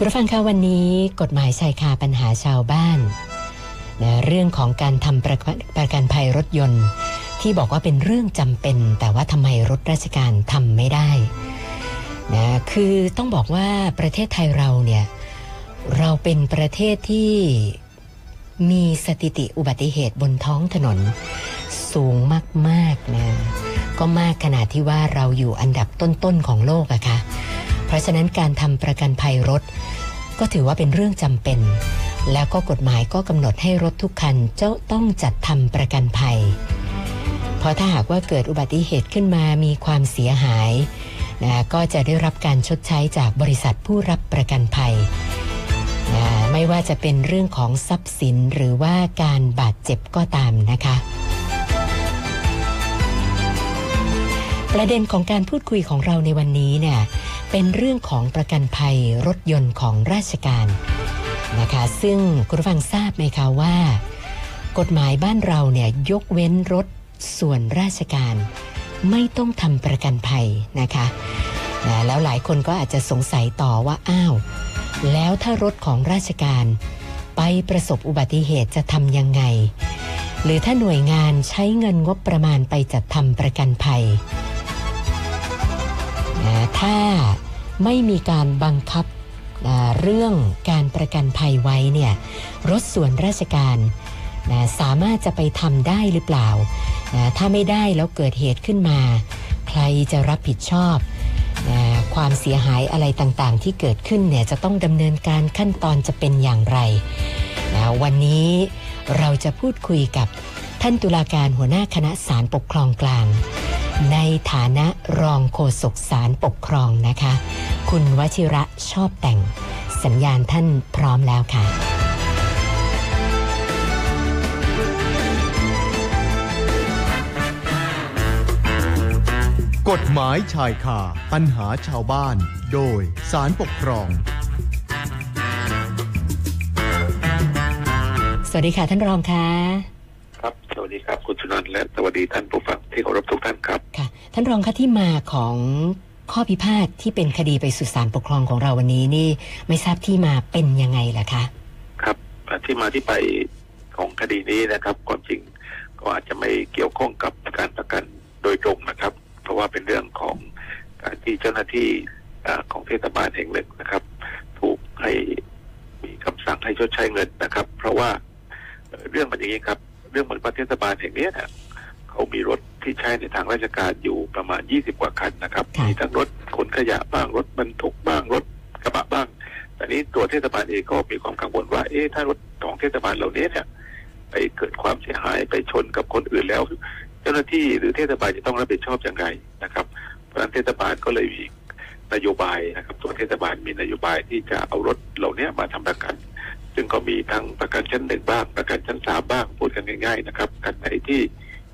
คุณผู้ฟังคะวันนี้กฎหมายชายคาปัญหาชาวบ้านนะเรื่องของการทำประประกันภัยรถยนต์ ที่บอกว่าเป็นเรื่องจำเป็น แต่ว่าทำไมรถราชการทำไม่ได้นะคือต้องบอกว่าประเทศไทยเราเนี่ยเราเป็นประเทศที่มีสถิติอุบัติเหตุบนท้องถนน สูงมากๆนะก็มากขนาดที่ว่าเราอยู่อันดับต้นๆของโลกอะค่ะ เพราะฉะนั้นการทำประกันภัยรถ ก็ถือว่าเป็นเรื่องจำเป็น แล้วก็กฎหมายก็กำหนดให้รถทุกคันเจ้าต้องจัดทำประกันภัย เพราะถ้าหากว่าเกิดอุบัติเหตุขึ้นมามีความเสียหายนะก็จะได้รับการชดใช้จากบริษัทผู้รับประกันภัยนะไม่ว่าจะเป็นเรื่องของทรัพย์สินหรือว่าการบาดเจ็บก็ตามนะคะประเด็นของการพูดคุยของเราในวันนี้เนี่ย เป็นเรื่องของประกันภัยรถยนต์ของราชการนะคะ ซึ่งคุณฟังทราบไหมคะว่า กฎหมายบ้านเราเนี่ยยกเว้นรถส่วนราชการ ไม่ต้องทำประกันภัยนะคะนะแล้วหลายคนก็อาจจะสงสัยต่อว่าอ้าว แล้วถ้ารถของราชการ ไปประสบอุบัติเหตุจะทำยังไง หรือถ้าหน่วยงานใช้เงินงบประมาณไปจัดทำประกันภัย ถ้าไม่มีการบังคับเรื่องการประกันภัยไว้เนี่ยรถส่วนราชการนะสามารถจะไปทำได้หรือเปล่านะถ้าไม่ได้แล้วเกิดเหตุขึ้นมา ใครจะรับผิดชอบนะความเสียหายอะไรต่างๆ ที่เกิดขึ้นเนี่ยจะต้องดำเนินการขั้นตอนจะเป็นอย่างไรนะวันนี้เราจะพูดคุยกับท่านตุลาการหัวหน้าคณะศาลปกครองกลาง ในฐานะรองโฆษกศาลปกครองนะคะ คุณวชิระชอบแต่ง สัญญาณท่านพร้อมแล้วค่ะ กฎหมายชายคาปัญหาชาวบ้าน โดยสารปกครอง สวัสดีค่ะท่านรองค่ะครับส วัสดีครับคุณสุนันท์และสวัสดีท่านผู้ฟังที่เคารพทุกท่านครับค่ะ ท่านรองคะที่มาของข้อพิพาทที่เป็นคดีไปสู่ศาลปกครองของเราวันนี้นี่ ไม่ทราบที่มาเป็นยังไงล่ะคะครับอ่าที่มาที่ไปของคดีนี้นะครับความจริงก็อาจจะไม่เกี่ยวข้องกับการประกันโดยตรงนะครับ เพราะว่าเป็นเรื่องของการที่เจ้าหน้าที่อ่าของเทศบาลแห่งหนึ่งนะครับ ถูกให้มีคำสั่งให้ชดใช้เงินนะครับ เพราะว่าเอ่อเรื่องมันอย่างนี้ครับ เรื่องมันว่าเทศบาลแห่งเนี้ยเนี่ยเขามีรถที่ใช้ในทางราชการอยู่ประมาณ 20 กว่าคันนะครับค่ะมีทั้งรถขนขยะบ้างรถบรรทุกบ้างรถกระบะบ้างแต่นี้ตัวเทศบาลเองก็มีความกังวลว่า เอ๊ะถ้ารถของเทศบาลเหล่านี้เนี่ยไปเกิดความเสียหายไปชนกับคนอื่นแล้ว เจ้าหน้าที่หรือเทศบาลจะต้องรับผิดชอบอย่างไรนะครับ เพราะฉะนั้นเทศบาลก็เลยมีนโยบายนะครับ ตัวเทศบาลมีนโยบายที่จะเอารถเหล่านี้มาทำประกัน ซึ่งก็มีทั้งประกันชั้นหนึ่งบ้างประกันชั้นสามบ้างพูดกันง่ายๆนะครับกันไหนที่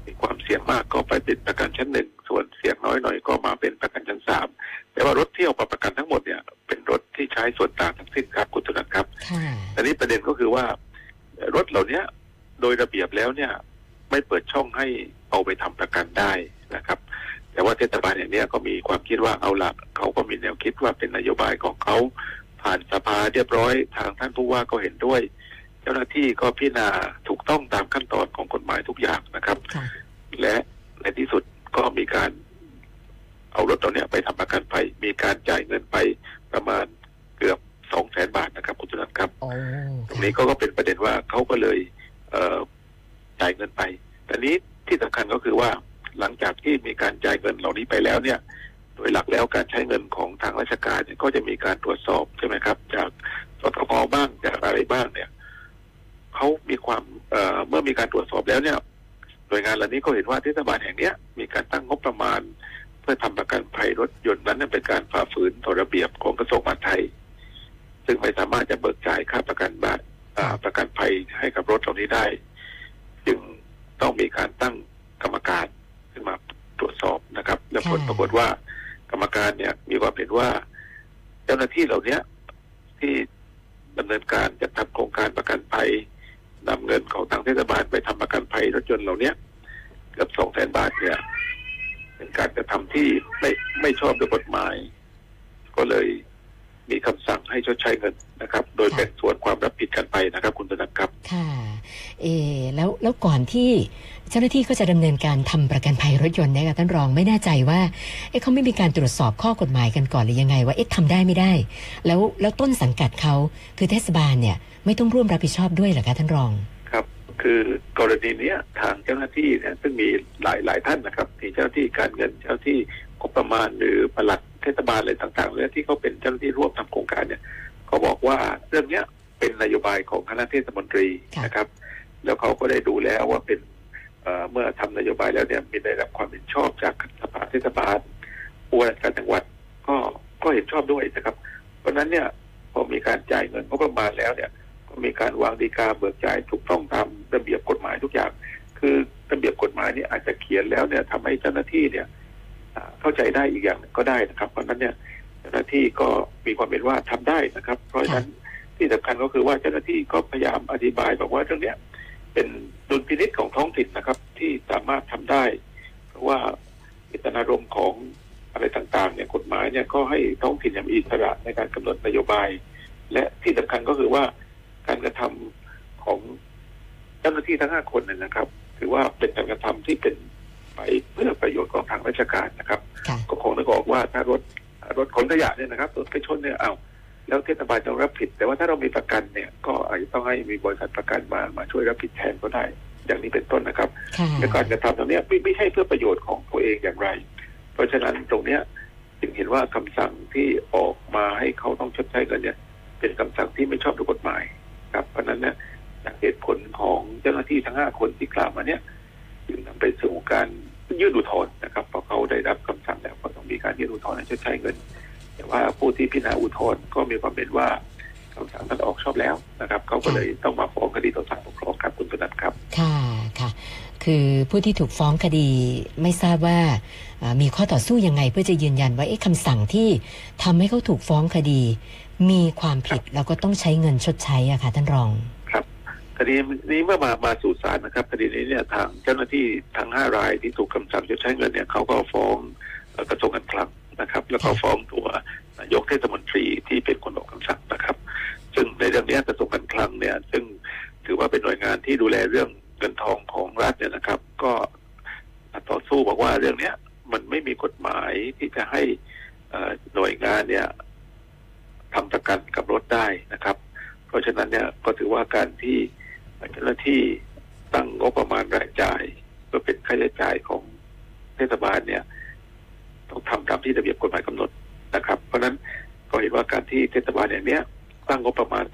มีความเสี่ยงมากก็ไปเป็นประกันชั้นหนึ่งส่วนเสี่ยงน้อยหน่อยก็มาเป็นประกันชั้นสามแต่ว่ารถที่เอามาประกันทั้งหมดเนี่ยเป็นรถที่ใช้ส่วนต่างทั้งสิ้นครับคุณตุนันท์ครับค่ะอันนี้ประเด็นก็คือว่าเอ่อรถเหล่านี้โดยระเบียบแล้วเนี่ยไม่เปิดช่องให้เอาไปทำประกันได้นะครับ แต่ว่าเทศบาลอย่างเนี้ยก็มีความคิดว่าเอาละเขาก็มีแนวคิดว่าเป็นนโยบายของเขา ผ่านสภาเรียบร้อยทางท่านผู้ว่าก็เห็นด้วย เจ้าหน้าที่ก็พิจารณาถูกต้องตามขั้นตอนของกฎหมายทุกอย่างนะครับค่ะและในที่สุดก็มีการเอารถตัวเนี้ยไปทำประกันไปมีการจ่ายเงินไปประมาณเกือบสองแสนบาทนะครับคุณจุนันท์ครับโอ้ตรงนี้ก็ก็เป็นประเด็นว่าเขาก็เลยเอ่อจ่ายเงินไปแต่นี้ที่สำคัญก็คือว่าหลังจากที่มีการจ่ายเงินเหล่านี้ไปแล้วเนี่ย โดยหลักแล้วการใช้เงินของทางราชการเนี่ยก็จะมีการตรวจสอบใช่ไหมครับ จากสตงบ้างจากอะไรบ้างเนี่ยเขามีความเอ่อเมื่อมีการตรวจสอบแล้วเนี่ยหน่วยงานเหล่านี้ก็เห็นว่าเทศบาลแห่งเนี้ยมีการตั้งงบประมาณ เพื่อทำประกันภัยรถยนต์นั้นเป็นการฝ่าฝืนกฎระเบียบของกระทรวงมหาดไทย ซึ่งไม่สามารถจะเบิกจ่ายค่าประกันบาอ่าประกันภัยให้กับรถเหล่านี้ได้ จึงต้องมีการตั้งกรรมการขึ้นมาตรวจสอบนะครับ และผลปรากฏว่า รรมการเนี่ย มีความเห็นว่า เจ้าหน้าที่เหล่านี้ที่ดำเนินการจะทำโครงการประกันภัยนำเงินของทางเทศบาลไปทำประกันภัยรถยนต์เหล่านี้เกือบสองแสนบาทเนี่ย เป็นการกระทำที่ไม่ไม่ชอบด้วยกฎหมาย ก็เลยมีคำสั่งให้ชดใช้เงินนะครับ โดยค่ะแบ่งส่วนความรับผิดกันไปนะครับ คุณธนัทครับ ค่ะ เออแล้วแล้วก่อนที่ เจ้าหน้าที่ก็จะดำเนินการทำประกันภัยรถยนต์นี่ยค่ะท่านรองไม่แน่ใจว่าเอ๊ะเขาไม่มีการตรวจสอบข้อกฎหมายกันก่อนหรือยังไง ว่าเอ๊ะทำได้ไม่ได้ แล้วแล้วต้นสังกัดเขาคือเทศบาลเนี่ยไม่ต้องร่วมรับผิดชอบด้วยเหรอคะท่านรองครับคือกรณีนี้ทางเจ้าหน้าที่เนี่ยซึ่งมีหลายหลายท่านนะครับที่เจ้าหน้าที่การเงินเจ้าที่งบประมาณหรือปลัดเทศบาลอะไรต่างๆเนี่ยที่เขาเป็นเจ้าหน้าที่ร่วมทำโครงการเนี่ยเขาบอกว่าเรื่องเนี้ยเป็นนโยบายของคณะเทศมนตรีนะครับ แล้วเขาก็ได้ดูแล้วว่าเป็น เมื่อทำนโยบายแล้วเนี่ยมีได้รับความเห็นชอบจากสภาเทศบาลผู้ว่าราชการจังหวัดก็ก็เห็นชอบด้วยนะครับ เพราะฉะนั้นเนี่ยพอมีการจ่ายเงินงบประมาณแล้วเนี่ยก็มีการวางดีกาเบิกจ่ายถูกต้องตามระเบียบกฎหมายทุกอย่าง คือระเบียบกฎหมายนี่อาจจะเขียนแล้วเนี่ยทำให้เจ้าหน้าที่เนี่ยเข้าใจได้อีกอย่างหนึ่งก็ได้นะครับ เพราะฉะนั้นเนี่ยเจ้าหน้าที่ก็มีความเห็นว่าทำได้นะครับ เพราะฉะนั้นที่สำคัญก็คือว่าเจ้าหน้าที่ก็พยายามอธิบายบอกว่าเรื่องเนี้ย เป็นดุลพินิจของท้องถิ่นนะครับ ที่สามารถทำได้ เพราะว่าเจตนารมณ์ของอะไรต่างๆเนี่ยกฎหมายเนี่ยก็ให้ท้องถิ่นอย่างมีอิสระในการกำหนดนโยบาย และที่สำคัญก็คือว่าการกระทำของเจ้าหน้าที่ทั้งห้าคนเนยนะครับ ถือว่าเป็นการกระทำที่เป็นไปเพื่อประโยชน์ของทางราชการนะครับค่ะก็คงนึกออกว่าถ้ารถรถขนขยะเนี่ยนะครับรถไปชนเนี่ยเอา แล้วเทศบาลต้องรับผิด แต่ว่าถ้าเรามีประกันเนี่ย ก็อาจจะต้องให้มีบริษัทประกันมามาช่วยรับผิดแทนก็ได้ อย่างนี้เป็นต้นนะครับค่ะและการกระทำตรงเนี้ยไม่ไม่ใช่เพื่อประโยชน์ของตัวเองอย่างไร เพราะฉะนั้นตรงเนี้ยจึงเห็นว่าคำสั่งที่ออกมาให้เขาต้องชดใช้เงินเนี่ยเป็นคำสั่งที่ไม่ชอบด้วยกฎหมาย ครับเพราะฉะนั้นเนี่ยจากเหตุผลของเจ้าหน้าที่ทั้งห้าคนที่กล่าวมาเนี่ยจึงนำไปสู่การยื่นอุทธรณ์นะครับเพราะเขาได้รับคำสั่งแล้วก็ต้องมีการยื่นอุทธรณ์ให้ชดใช้เงิน แต่ว่าผู้ที่พิจารณาอุทธรณ์ก็มีความเห็นว่าคำสั่งนั้นออกชอบแล้วนะครับเขาก็เลยต้องมาฟ้องคดีต่อศาลปกครองครับคุณปนัดครับ ค่ะค่ะ คือผู้ที่ถูกฟ้องคดีไม่ทราบว่าเอ่อมีข้อต่อสู้ยังไงเพื่อจะยืนยันว่าเอ๊ะคำสั่งที่ทำให้เขาถูกฟ้องคดี มีความผิดแล้วก็ต้องใช้เงินชดใช้อะค่ะท่านรองคดีนี้เมื่อมามาสู่ศาลนะครับคดีนี้เนี่ยทางเจ้าหน้าที่ทั้งห้ารายที่ถูกคำสั่งชดใช้เงินเนี่ยเขาก็ฟ้องเอ่อกระทรวงการคลัง นะครับ แล้วก็ฟ้องตัวนายกเทศมนตรีที่เป็น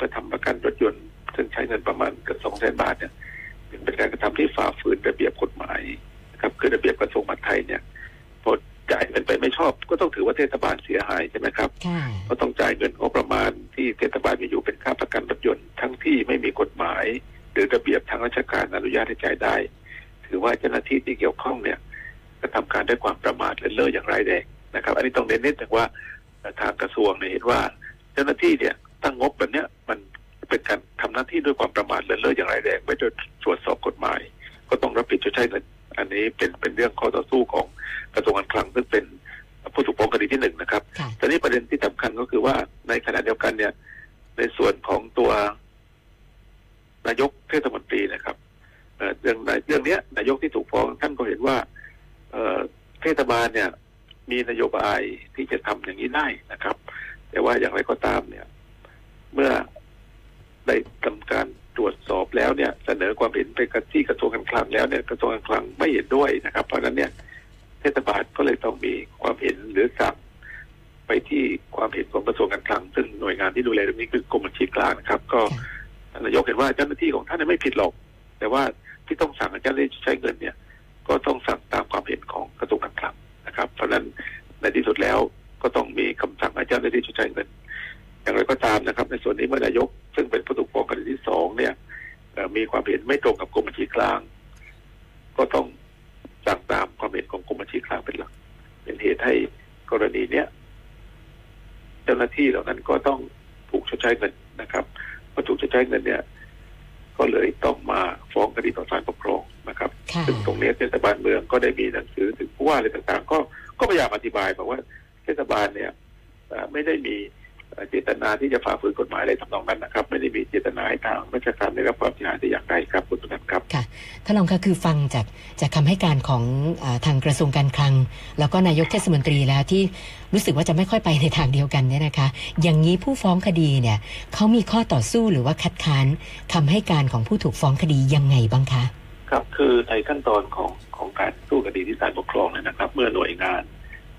ตั้งงบประมาณเพื่อทำประกันรถยนต์ซึ่งใช้เงินประมาณเกือบสองแสนบาทเนี่ยเป็นการกระทำที่ฝ่าฝืนระเบียบกฎหมายนะครับคือระเบียบกระทรวงมหาดไทยเนี่ยพอจ่ายเงินไปไม่ชอบ ก็ต้องถือว่าเทศบาลเสียหายใช่ไหมครับค่ะก็ต้องจ่ายเงินงบประมาณที่เทศบาลมีอยู่เป็นค่าประกันรถยนต์ทั้งที่ไม่มีกฎหมาย หรือระเบียบทางราชการอนุญาตให้จ่ายได้ ถือว่าเจ้าหน้าที่ที่เกี่ยวข้องเนี่ยกระทำการด้วยความประมาทเลินเล่ออย่างไรายแรงนะครับ อันนี้ต้องเน้นนิดหนึ่งว่าทางกระทรวงเนี่ยเห็นว่า เจ้าหน้าที่เนี่ย ตั้งงบแบบเนี้ยมันเป็นการทำหน้าที่ด้วยความประมาทเลินเล่ออย่างไรายแรงไม่ได้ตรวจสอบกฎหมาย ก็ต้องรับผิดชดใช้เงินอันนี้เป็นเป็นเรื่องข้อต่อสู้ของกระทรวงการคลังซึ่งเป็นผู้ถูกฟ้องคดีที่หนึ่งนะครับค่ะตอนนี้ประเด็นที่สำคัญก็คือว่าในขณะเดียวกันเนี่ย ในส่วนของตัวนายกเทศมนตรีนะครับเอ่อเรื่องเรื่องเนี้ยนายกที่ถูกฟ้องท่านก็เห็นว่าเอ่อเทศบาลเนี่ย มีนโยบายที่จะทำอย่างนี้ได้นะครับ แต่ว่าอย่างไรก็ตามเนี่ย เมื่อได้ทำการตรวจสอบแล้วเนี่ย เสนอความเห็นไปกับที่กระทรวงการคลังแล้วเนี่ยกระทรวงการคลังไม่เห็นด้วยนะครับ เพราะฉะนั้นเนี่ยเทศบาลก็เลยต้องมีความเห็นหรือสั่งไปที่ความเห็นของกระทรวงการคลัง ซึ่งหน่วยงานที่ดูแลเรื่องนี้คือกรมบัญชีกลางนะครับ ก็นายกเห็นว่าเจ้าหน้าที่ของท่านไม่ผิดหรอก แต่ว่าที่ต้องสั่งเจ้าหน้าที่ใช้เงินเนี่ย ก็ต้องสั่งตามความเห็นของกระทรวงการคลังนะครับ เพราะฉะนั้นในที่สุดแล้วก็ต้องมีคำสั่งให้เจ้าหน้าที่ใช้เงิน อย่างไรก็ตามนะครับ ในส่วนนี้เมื่อนายก ซึ่งเป็นผู้ถูกฟ้องคดีที่สองเนี่ยเอ่อมีความเห็นไม่ตรงกับกรมบัญชีกลาง ก็ต้องสั่งตามความเห็นของกรมบัญชีกลางเป็นหลัก เป็นเหตุให้กรณีเนี้ยเจ้าหน้าที่เหล่านั้นก็ต้องถูกชดใช้เงินนะครับพอถูกชดใช้เงินเนี่ย ก็เลยต้องมาฟ้องคดีต่อศาลปกครองนะครับค่ะซึ่งตรงนี้เทศบาลเมืองก็ได้มีหนังสือถึงผู้ว่าอะไรต่างๆ ก็ก็พยายามอธิบายบอกว่าเทศบาลเนี่ยเอ่อไม่ได้มี เอ่อเจตนาที่จะฝ่าฝืนกฎหมายอะไรทำนองนั้นนะครับ ไม่ได้มีเจตนาให้ทางราชการได้รับความเสียหายแต่อย่างใดครับคุณสุนันท์ครับท่านรองคะคือฟังจากจากคำให้การของอาทางกระทรวงการคลัง แล้วก็นายกเทศมนตรีแล้วที่รู้สึกว่าจะไม่ค่อยไปในทางเดียวกันเนี่ยนะคะ อย่างนี้ผู้ฟ้องคดีเนี่ยเขามีข้อต่อสู้หรือว่าคัดค้านคำให้การของผู้ถูกฟ้องคดียังไงบ้างคะ ครับคือในขั้นตอนของของการสู้คดีที่ศาลปกครองเนี่ยนะครับ เมื่อหน่วยงาน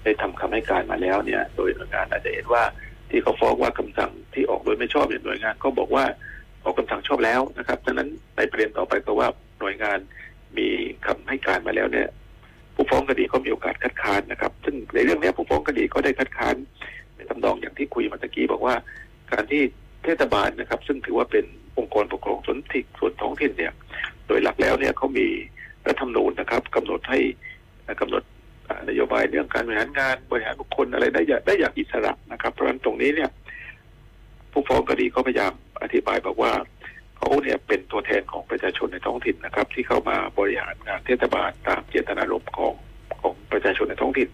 ได้ทำคำให้การมาแล้วเนี่ย โดยหน่วยงานอาจจะเห็นว่า ที่เขาฟ้องว่าคำสั่งที่ออกโดยไม่ชอบเนี่ยหน่วยงานก็บอกว่าออกคำสั่งชอบแล้วนะครับฉะนั้นในประเด็นต่อไปก็ว่าหน่วยงานมีคำให้การมาแล้วเนี่ย ผู้ฟ้องคดีก็มีโอกาสคัดค้านนะครับ ซึ่งในเรื่องนี้ผู้ฟ้องคดีก็ได้คัดค้านในทำนองอย่างที่คุยมาตะกี้บอกว่า การที่เทศบาลนะครับ ซึ่งถือว่าเป็นองค์กรปกครองส่วนที่ส่วนท้องถิ่นเนี่ย โดยหลักแล้วเนี่ยเขามีรัฐธรรมนูญนะครับกำหนดให้เอ่อกำหนด นโยบายเรื่องการบริหารงานบริหารบุคคลอะไรได้อย่างได้อย่างอิสระนะครับ เพราะฉะนั้นตรงนี้เนี่ย ผู้ฟ้องคดีก็พยายามอธิบายบอกว่าเขาเนี่ยเป็นตัวแทนของประชาชนในท้องถิ่นนะครับ ที่เข้ามาบริหารงานเทศบาลตามเจตนารมณ์ของของประชาชนในท้องถิ่น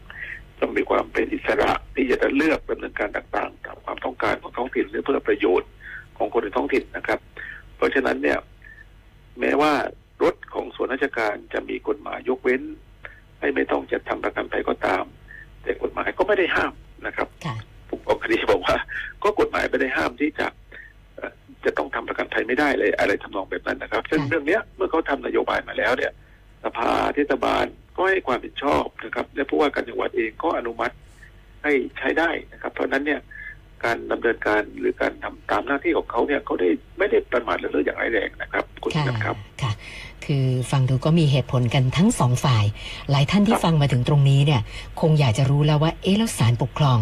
ต้องมีความเป็นอิสระที่จะเลือกดำเนินการต่างๆ ตามความต้องการของท้องถิ่นหรือเพื่อประโยชน์ของคนในท้องถิ่นนะครับ เพราะฉะนั้นเนี่ย แม้ว่ารถของส่วนราชการจะมีกฎหมายยกเว้น อะไรทำนองแบบนั้นนะครับ ซึ่งค่ะเรื่องเนี้ยเมื่อเขาทำนโยบายมาแล้วเนี่ยสภาเทศบาลก็ให้ความเห็นชอบนะครับ และผู้ว่าการจังหวัดเองก็อนุมัติให้ใช้ได้นะครับ เพราะฉะนั้นเนี่ยการดำเนินการหรือการทำตามหน้าที่ของเขาเนี่ยเขาได้ไม่ได้ประมาทเลินเล่ออย่างร้ายแรงนะครับคุณค่ะนันครับค่ะ คือฟังดูก็มีเหตุผลกันทั้งสองฝ่าย หลายท่านที่ครับฟังมาถึงตรงนี้เนี่ย คงอยากจะรู้แล้วว่าเอ๊ะแล้วศาลปกครอง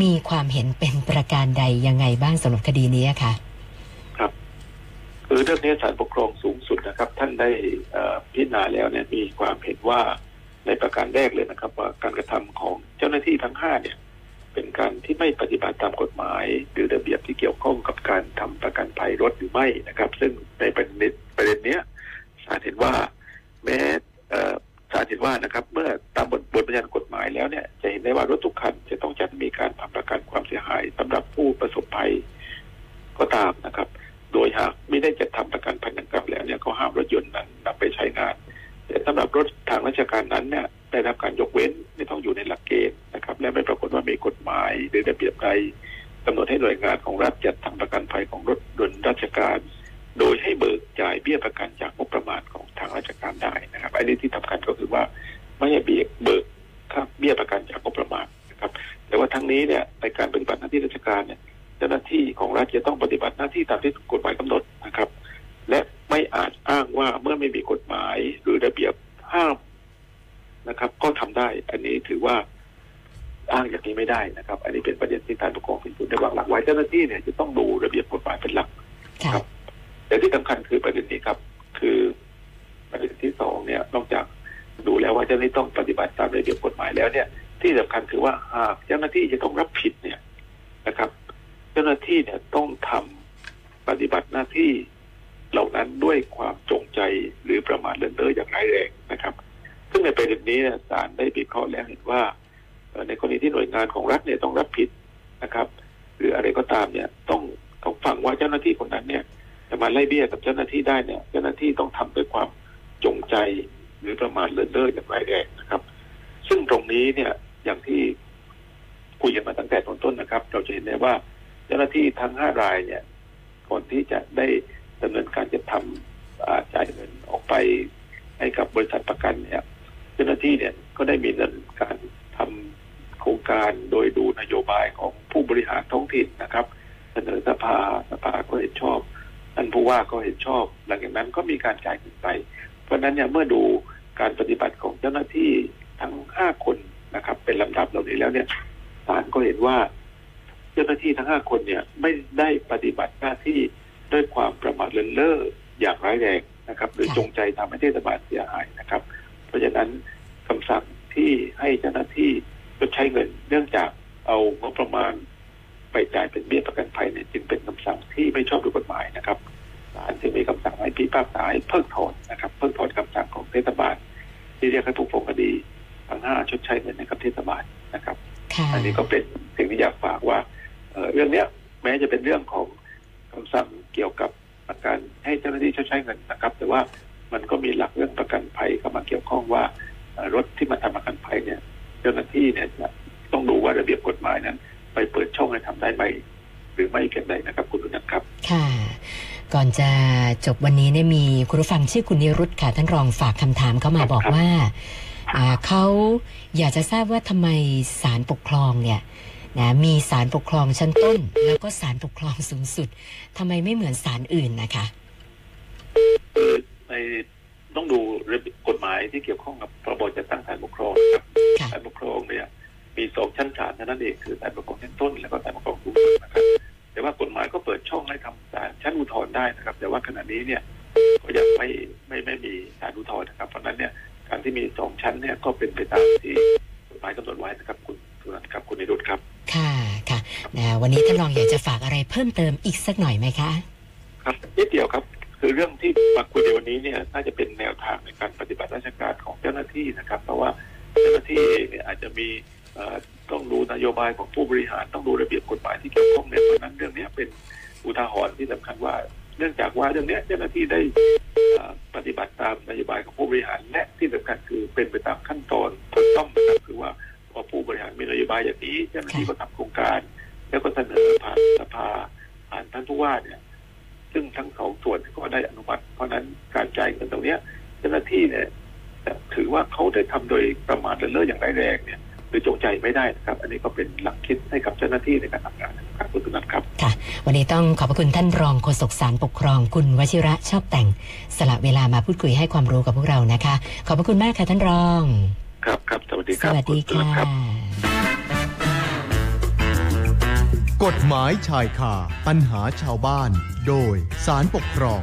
มีความเห็นเป็นประการใดยังไงบ้างสำหรับคดีนี้อะค่ะ คือเรื่องนี้ศาลปกครองสูงสุดนะครับ ท่านได้พิจารณาแล้วเนี่ยมีความเห็นว่าในประการแรกเลยนะครับ ว่าการกระทำของเจ้าหน้าที่ทั้งห้าเนี่ย เป็นการที่ไม่ปฏิบัติตามกฎหมาย หรือระเบียบที่เกี่ยวข้องกับการทำประกันภัยรถหรือไม่นะครับ ซึ่งในประเด็นประเด็นเนี้ยศาลเห็นว่าแม้ศาลเห็นว่านะครับ เมื่อตามบทบทบัญญัติกฎหมายแล้วเนี่ยจะเห็นได้ว่ารถทุกคันจะต้องจัดมีการทำประกันความเสียหายสำหรับผู้ประสบภัยก็ตามนะครับ โดยหากไม่ได้จัดทำประกันภัยดังกล่าวแล้วเนี่ยเขาห้ามรถยนต์นั้นนำไปใช้งาน แต่สำหรับรถทางราชการนั้นเนี่ยได้รับการยกเว้นไม่ต้องอยู่ในหลักเกณฑ์นะครับ และไม่ปรากฏว่ามีกฎหมายหรือระเบียบใดกำหนดให้หน่วยงานของรัฐจัดทำประกันภัยของรถยนต์ราชการ โดยให้เบิกจ่ายเบี้ยประกันจากงบประมาณของทางราชการได้นะครับอันนี้ที่สำคัญก็คือว่าไม่ให้เบี้ยเบิกค่าเบี้ยประกันจากงบประมาณนะครับ แต่ว่าทั้งนี้เนี่ยในการปฏิบัติหน้าที่ราชการเนี่ย จ้าหน้าที่ของรัฐจะต้องปฏิบัติหน้าที่ตามที่กฎหมายกำหนดนะครับ และไม่อาจอ้างว่าเมื่อไม่มีกฎหมายหรือระเบียบห้ามนะครับ ก็ทำได้ อันนี้ถือว่าอ้างอย่างนี้ไม่ได้นะครับ อันนี้เป็นประเด็นที่ทางปกครองสูงสุดได้วางหลักไว้เจ้าหน้าที่เนี่ยจะต้องดูระเบียบกฎหมายเป็นหลักครับ แต่ที่สำคัญคือประเด็นนี้ครับ คือประเด็นที่สองเนี่ย นอกจากดูแล้วว่าเจ้าหน้าที่ต้องปฏิบัติตามระเบียบกฎหมายแล้วเนี่ย ที่สำคัญคือว่าหากเจ้าหน้าที่จะต้องรับผิดเนี่ยนะครับ เจ้าหน้าที่เนี่ยต้องทำปฏิบัติหน้าที่เหล่านั้นด้วยความจงใจหรือประมาทเลินเล่ออย่างร้ายแรงนะครับ ซึ่งในประเด็นนี้เนี่ยศาลได้พิเคราะห์แล้วเห็นว่า ในกรณีที่หน่วยงานของรัฐเนี่ยต้องรับผิดนะครับ หรืออะไรก็ตามเนี่ยต้องต้องฟังว่าเจ้าหน้าที่คนนั้นเนี่ยจะมาไล่เบี้ยกับเจ้าหน้าที่ได้เนี่ย เจ้าหน้าที่ต้องทำด้วยความจงใจหรือประมาทเลินเล่ออย่างร้ายแรงนะครับ ซึ่งตรงนี้เนี่ยอย่างที่คุยกันมาตั้งแต่ต้นๆนะครับ เราจะเห็นได้ว่า จ้าหน้าที่ทั้งห้ารายเนี่ยก่อนที่จะได้ดำเนินการจะทำอ่าจ่ายเงินออกไปให้กับบริษัทประกันเนี่ย เจ้าหน้าที่เนี่ยก็ได้มีดำเนินการทำโครงการโดยดูนโยบายของผู้บริหารท้องถิ่นนะครับ เสนอสภาสภาก็เห็นชอบท่านผู้ว่าก็เห็นชอบ หลังจากนั้นก็มีการจ่ายเงินไป เพราะฉะนั้นเนี่ยเมื่อดูการปฏิบัติของเจ้าหน้าที่ทั้งห้าคนนะครับ เป็นลำดับเหล่านี้แล้วเนี่ยศาลก็เห็นว่า เจ้าหน้าที่ทั้งห้าคนเนี่ยไม่ได้ปฏิบัติหน้าที่ด้วยความประมาทเลินเล่ออย่างร้ายแรงนะครับ หรือค่ะจงใจทำให้เทศบาลเสียหายนะครับ เพราะฉะนั้นคำสั่งที่ให้เจ้าหน้าที่ชดใช้เงินเนื่องจากเอางบประมาณไปจ่ายเป็นเบี้ยประกันภัยเนี่ยจึงเป็นคำสั่งที่ไม่ชอบด้วยกฎหมายนะครับศาลจึงมีคำสั่งให้พิพากษาให้เพิกถอนนะครับ เพิกถอนคำสั่งของเทศบาล ที่เรียกให้ผู้ฟ้องคดีทั้งห้าชดใช้เงินให้กับเทศบาลนะครับค่ะอันนี้ก็เป็นสิ่งที่อยากฝากว่า เอ่อเรื่องเนี้ยรื่องของคำสั่งเกี่ยวกับการให้เจ้าหน้าที่ชดใช้เงินนะครับ แต่ว่ามันก็มีหลักเรื่องประกันภัยเข้ามาเกี่ยวข้องว่าเอ่อรถที่มาทำประกันภัยเนี่ย เจ้าหน้าที่เนี่ยจะต้องดูว่าระเบียบกฎหมายนั้น ไปเปิดช่องให้ทำได้ไหมหรือไม่เพียงใดนะครับ คุณอนันต์ครับ ค่ะ ก่อนจะจบวันนี้เนี่ยมีคุณผู้ฟังชื่อคุณนิรุตค่ะท่านรองฝากคำถามเข้ามาบอกว่าอ่าเขาอยากจะทราบว่าทำไมศาลปกครองเนี่ย นะมีศาลปกครองชั้นต้น แล้วก็ศาลปกครองสูงสุดทำไมไม่เหมือนศาลอื่นนะคะคือในต้องดูระเบียบกฎหมายที่เกี่ยวข้องกับพรบจัดตั้งศาลปกครองนะครับค่ะศาลปกครองเนี่ยมีสองชั้นศาลเท่านั้นเองคือศาลปกครองชั้นต้น แล้วก็ศาลปกครองสูงสุดนะครับแต่ว่ากฎหมายก็เปิดช่องให้ทำศาลชั้นอุทธรณ์ได้นะครับ แต่ว่าขณะนี้เนี่ยก็ยังไม่ไม่ไม่มีศาลอุทธรณ์นะครับ เพราะฉะนั้นเนี่ยการที่มีสองชั้นเนี่ยก็เป็นไปตามที่กฎหมายกำหนดไว้นะครับคุณสุนันท์ครับคุณนิรุตครับ ค่ะค่ะนะวันนี้ท่านรองอยากจะฝากอะไรเพิ่มเติมอีกสักหน่อยไหมคะ ครับนิดเดียวครับ คือเรื่องที่มาคุยในวันนี้เนี่ยน่าจะเป็นแนวทางในการปฏิบัติราชการของเจ้าหน้าที่นะครับ เพราะว่าเจ้าหน้าที่เองเนี่ยอาจจะมีต้องดูนโยบายของผู้บริหารต้องดูระเบียบกฎหมายที่เกี่ยวข้องเนี่ยเพราะนั้นเรื่องนี้เป็นอุทาหรณ์ที่สำคัญว่า เนื่องจากว่าเรื่องนี้เจ้าหน้าที่ได้ปฏิบัติตามนโยบายของผู้บริหารและที่สำคัญคือเป็นไปตามขั้นตอนถูกต้องนะครับคือว่า พอผู้บริหารมีนโยบายอย่างนี้เจ้าหน้าที่ก็ทำโครงการ แล้วก็เสนอผ่านสภาผ่านท่านผู้ว่าเนี่ย ซึ่งทั้งสองส่วนก็ได้อนุมัติ เพราะฉะนั้นการจ่ายเงินตรงเนี้ยเจ้าหน้าที่เนี่ยจะถือว่าเขาได้ทำโดยประมาทเลินเล่ออย่างร้ายแรงเนี่ยหรือจงใจไม่ได้นะครับ อันนี้ก็เป็นหลักคิดให้กับเจ้าหน้าที่ในการทำงานนะครับคุณตุนันท์ครับวันนี้ต้องขอบพระคุณท่านรองโฆษกสารปกครอง คุณวชิระชอบแต่ง สละเวลามาพูดคุยให้ความรู้กับพวกเรานะคะ ขอบพระคุณมากค่ะท่านรอง ครับครับส วัสดีสครับวัสดีณตุนัค่ะนท์ครับกฎหมายชายคาปัญหาชาวบ้าน โดยสารปกครอง